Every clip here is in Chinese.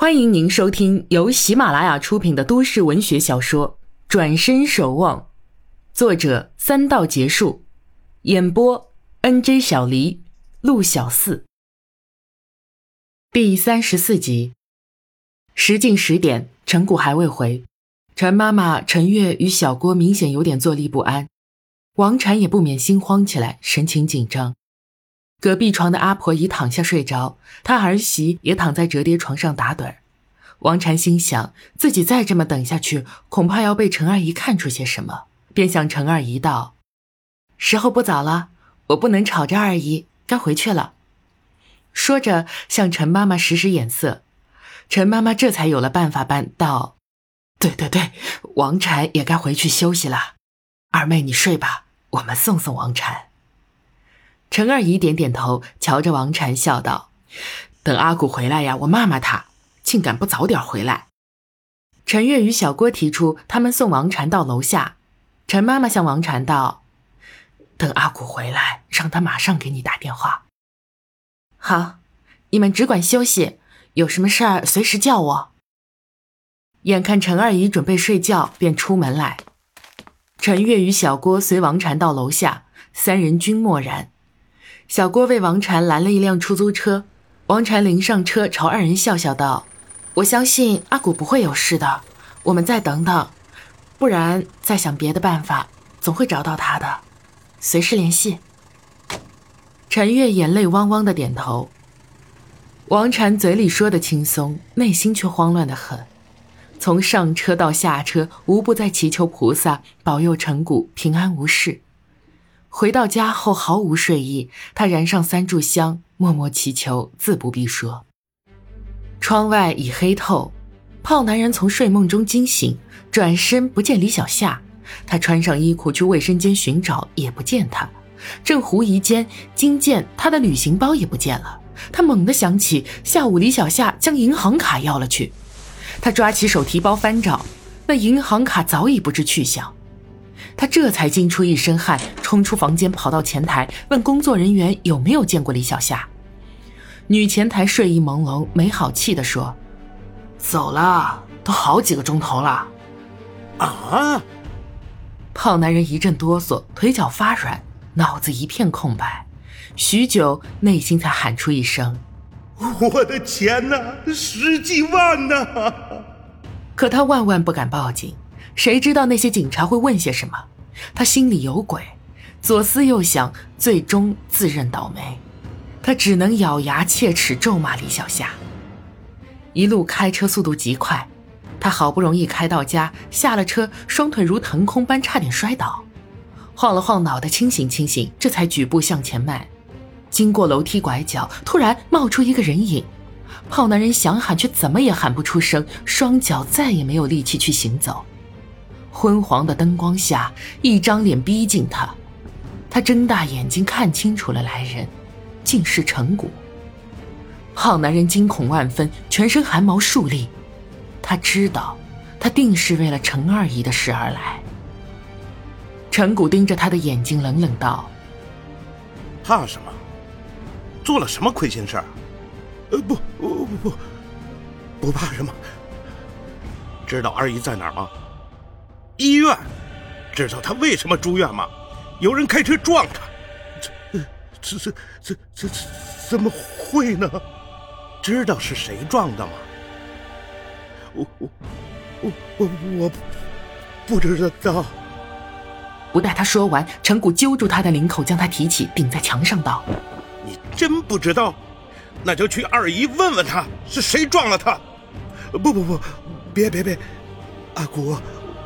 欢迎您收听由喜马拉雅出品的都市文学小说《转身守望》，作者三道结束，演播 N J 小黎、陆小四。第三十四集，时近十点，陈谷还未回，陈妈妈陈月与小郭明显有点坐立不安，王禅也不免心慌起来，神情紧张。隔壁床的阿婆已躺下睡着，她儿媳也躺在折叠床上打盹。王禅心想，自己再这么等下去，恐怕要被陈二姨看出些什么，便向陈二姨道：“时候不早了，我不能吵着二姨，该回去了。”说着，向陈妈妈使使眼色。陈妈妈这才有了办法般道：“对对对，王禅也该回去休息了。二妹，你睡吧，我们送送王禅。”陈二姨点点头，瞧着王禅笑道：“等阿古回来呀，我骂骂他，竟敢不早点回来。”陈月与小郭提出他们送王禅到楼下。陈妈妈向王禅道：“等阿古回来，让他马上给你打电话。”“好，你们只管休息，有什么事儿随时叫我。”眼看陈二姨准备睡觉，便出门来。陈月与小郭随王禅到楼下，三人均默然。小郭为王禅拦了一辆出租车，王禅临上车，朝二人笑笑道：“我相信阿古不会有事的，我们再等等，不然再想别的办法，总会找到他的，随时联系。”陈月眼泪汪汪的点头。王禅嘴里说的轻松，内心却慌乱的很，从上车到下车，无不在祈求菩萨保佑陈谷平安无事。回到家后毫无睡意，他燃上三炷香，默默祈求，自不必说。窗外已黑透，胖男人从睡梦中惊醒，转身不见李小夏，他穿上衣裤去卫生间寻找，也不见他。正狐疑间，惊见他的旅行包也不见了，他猛地想起下午李小夏将银行卡要了去，他抓起手提包翻找，那银行卡早已不知去向。他这才惊出一身汗，冲出房间，跑到前台问工作人员有没有见过李小夏。女前台睡意朦胧，没好气地说：“走了，都好几个钟头了。”啊！胖男人一阵哆嗦，腿脚发软，脑子一片空白，许久，内心才喊出一声：“我的钱呢？十几万呢！”可他万万不敢报警。谁知道那些警察会问些什么？他心里有鬼，左思右想，最终自认倒霉。他只能咬牙切齿咒骂李小夏。一路开车速度极快，他好不容易开到家，下了车，双腿如腾空般差点摔倒，晃了晃脑袋，清醒清醒，这才举步向前迈。经过楼梯拐角，突然冒出一个人影，胖男人想喊，却怎么也喊不出声，双脚再也没有力气去行走。昏黄的灯光下，一张脸逼近他，他睁大眼睛看清楚了来人，竟是陈谷。胖男人惊恐万分，全身汗毛竖立，他知道，他定是为了陈二姨的事而来。陈谷盯着他的眼睛，冷冷道：“怕什么？做了什么亏心事儿？呃，不，不，不，不，不怕什么。知道二姨在哪儿吗？”医院，知道他为什么住院吗？有人开车撞他，这、这、这、这、这、怎么会呢？知道是谁撞的吗？我、我、我、我、我不知道。不待他说完，陈谷揪住他的领口，将他提起，顶在墙上道：“你真不知道？那就去二姨问问他是谁撞了他。不不不，别别别，阿古。”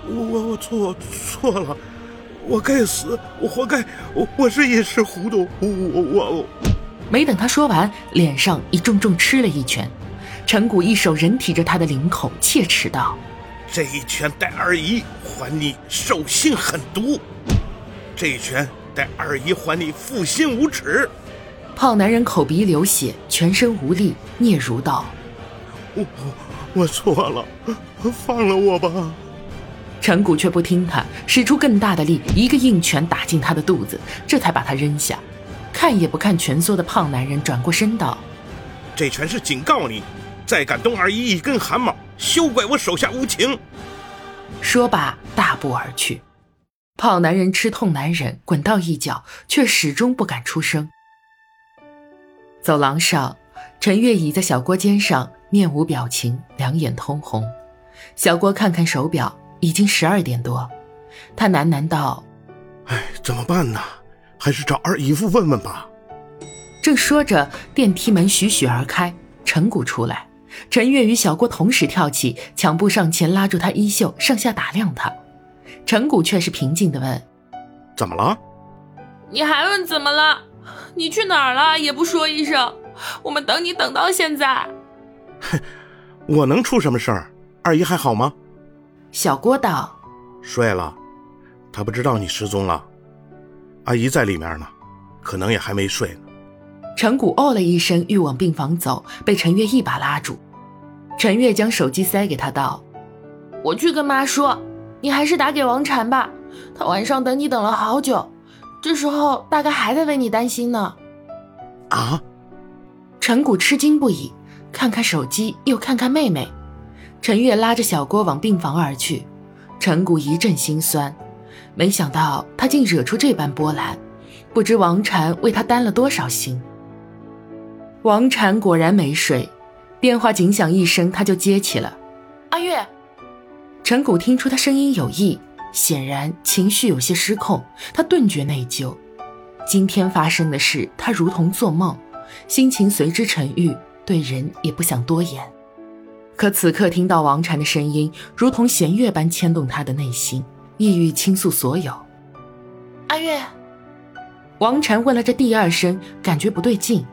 我我我错错了，我该死，我活该，我我是一时糊涂，我我我。没等他说完，脸上已重重吃了一拳。陈谷一手人提着他的领口，切齿道：“这一拳待二姨还你兽性狠毒，这一拳待二姨还你负心无耻。”胖男人口鼻流血，全身无力，嗫嚅道：“我我我错了，放了我吧。”陈谷却不听他，使出更大的力，一个硬拳打进他的肚子，这才把他扔下。看也不看蜷缩的胖男人，转过身道：“这拳是警告你，再敢动二姨一根汗毛，休怪我手下无情！说罢，大步而去。胖男人吃痛难忍，滚到一角，却始终不敢出声。走廊上，陈月倚在小郭肩上，面无表情，两眼通红。小郭看看手表，已经十二点多。他喃喃道：“哎，怎么办呢？还是找二姨夫问问吧。”正说着，电梯门徐徐而开，陈谷出来。陈月与小郭同时跳起，抢步上前拉住他衣袖，上下打量他。陈谷却是平静地问：“怎么了？你还问怎么了？你去哪儿了也不说一声，我们等你等到现在。”“哼，我能出什么事儿？二姨还好吗？”小郭道：“睡了，他不知道你失踪了。阿姨在里面呢，可能也还没睡呢。”陈谷哦了一声，欲往病房走，被陈月一把拉住。陈月将手机塞给他，道：“我去跟妈说，你还是打给王禅吧。他晚上等你等了好久，这时候大概还在为你担心呢。”啊！陈谷吃惊不已，看看手机，又看看妹妹。陈月拉着小郭往病房而去，陈谷一阵心酸，没想到他竟惹出这般波澜，不知王禅为他担了多少心。王禅果然没睡，电话仅响一声，他就接起了。阿月，陈谷听出他声音有异，显然情绪有些失控。他顿觉内疚，今天发生的事，他如同做梦，心情随之沉郁，对人也不想多言。可此刻听到王禅的声音，如同弦乐般牵动他的内心，意欲倾诉所有。阿月，王禅问了这第二声，感觉不对劲。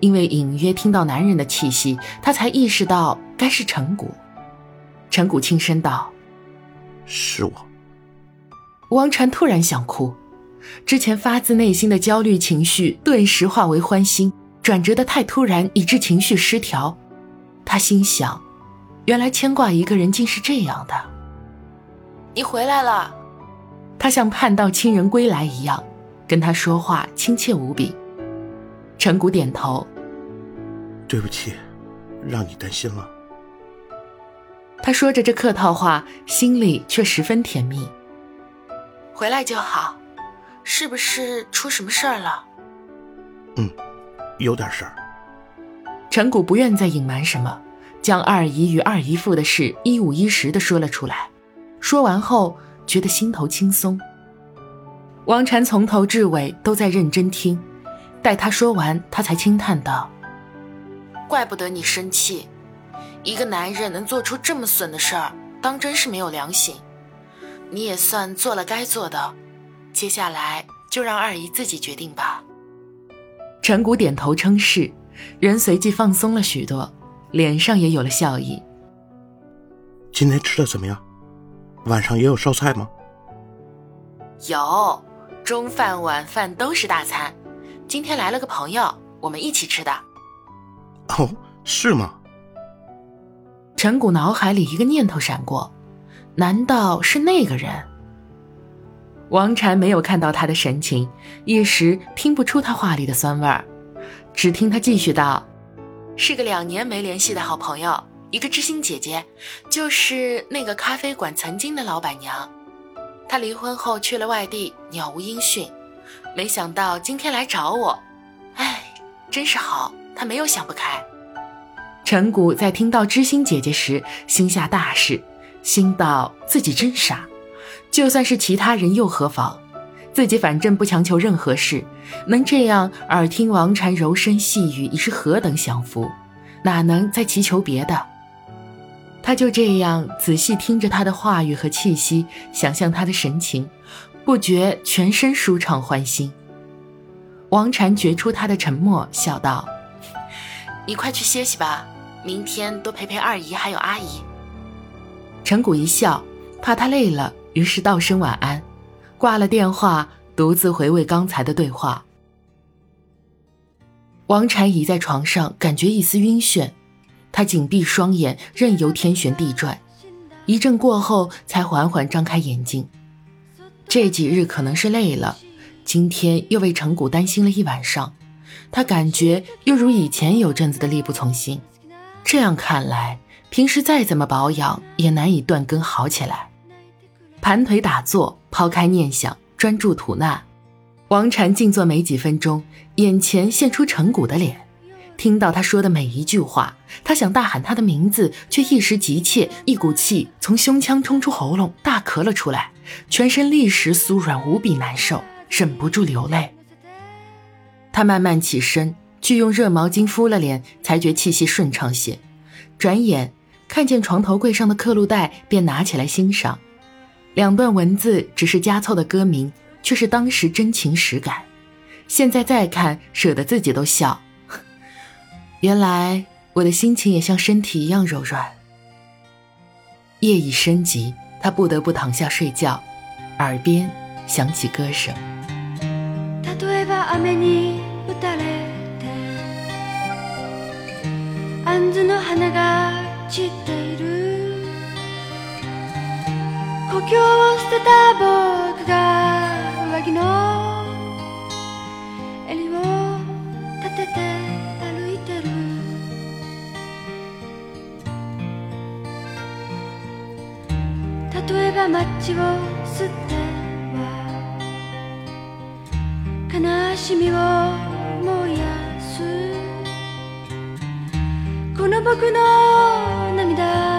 因为隐约听到男人的气息，他才意识到该是陈谷。陈谷轻声道：“是我。”王禅突然想哭，之前发自内心的焦虑情绪顿时化为欢心，转折的太突然，以致情绪失调。他心想：原来牵挂一个人竟是这样的。你回来了，他像盼到亲人归来一样，跟他说话亲切无比。陈谷点头。对不起，让你担心了。他说着这客套话，心里却十分甜蜜。回来就好，是不是出什么事儿了？嗯，有点事儿。陈谷不愿再隐瞒什么，将二姨与二姨父的事一五一十的说了出来。说完后，觉得心头轻松。王禅从头至尾都在认真听，待他说完，他才轻叹道。怪不得你生气，一个男人能做出这么损的事儿，当真是没有良心。你也算做了该做的，接下来就让二姨自己决定吧。陈谷点头称是，人随即放松了许多，脸上也有了笑意。今天吃的怎么样？晚上也有烧菜吗？有，中饭晚饭都是大餐。今天来了个朋友，我们一起吃的。哦，是吗？陈谷脑海里一个念头闪过，难道是那个人？王禅没有看到他的神情，一时听不出他话里的酸味儿，只听他继续道：“是个两年没联系的好朋友，一个知心姐姐，就是那个咖啡馆曾经的老板娘。她离婚后去了外地，杳无音讯，没想到今天来找我，哎，真是好。”他没有想不开。陈谷在听到知心姐姐时，心下大事，心道自己真傻。就算是其他人又何妨？自己反正不强求任何事，能这样耳听王禅柔声细语，已是何等享福，哪能再祈求别的？他就这样仔细听着他的话语和气息，想象他的神情，不觉全身舒畅欢心。王禅觉出他的沉默，笑道。你快去歇息吧，明天多陪陪二姨还有阿姨。陈谷一笑，怕他累了，于是道声晚安，挂了电话，独自回味刚才的对话。王禅倚在床上，感觉一丝晕眩，他紧闭双眼，任由天旋地转，一阵过后，才缓缓张开眼睛。这几日可能是累了，今天又为陈谷担心了一晚上。他感觉又如以前有阵子的力不从心，这样看来，平时再怎么保养也难以断根好起来。盘腿打坐，抛开念想，专注吐纳。王禅静坐没几分钟，眼前现出陈谷的脸。听到他说的每一句话，他想大喊他的名字，却一时急切，一股气从胸腔冲出喉咙，大咳了出来，全身立时酥软无比难受，忍不住流泪。他慢慢起身，去用热毛巾敷了脸，才觉气息顺畅些。转眼看见床头柜上的刻录带，便拿起来欣赏。两段文字只是加凑的歌名，却是当时真情实感。现在再看，舍得自己都笑。原来我的心情也像身体一样柔软。夜已深极，他不得不躺下睡觉，耳边响起歌声。故郷を捨てた僕が上着の襟を立てて歩いてる。例えばマッチを吸っては悲しみを燃やす。この僕の涙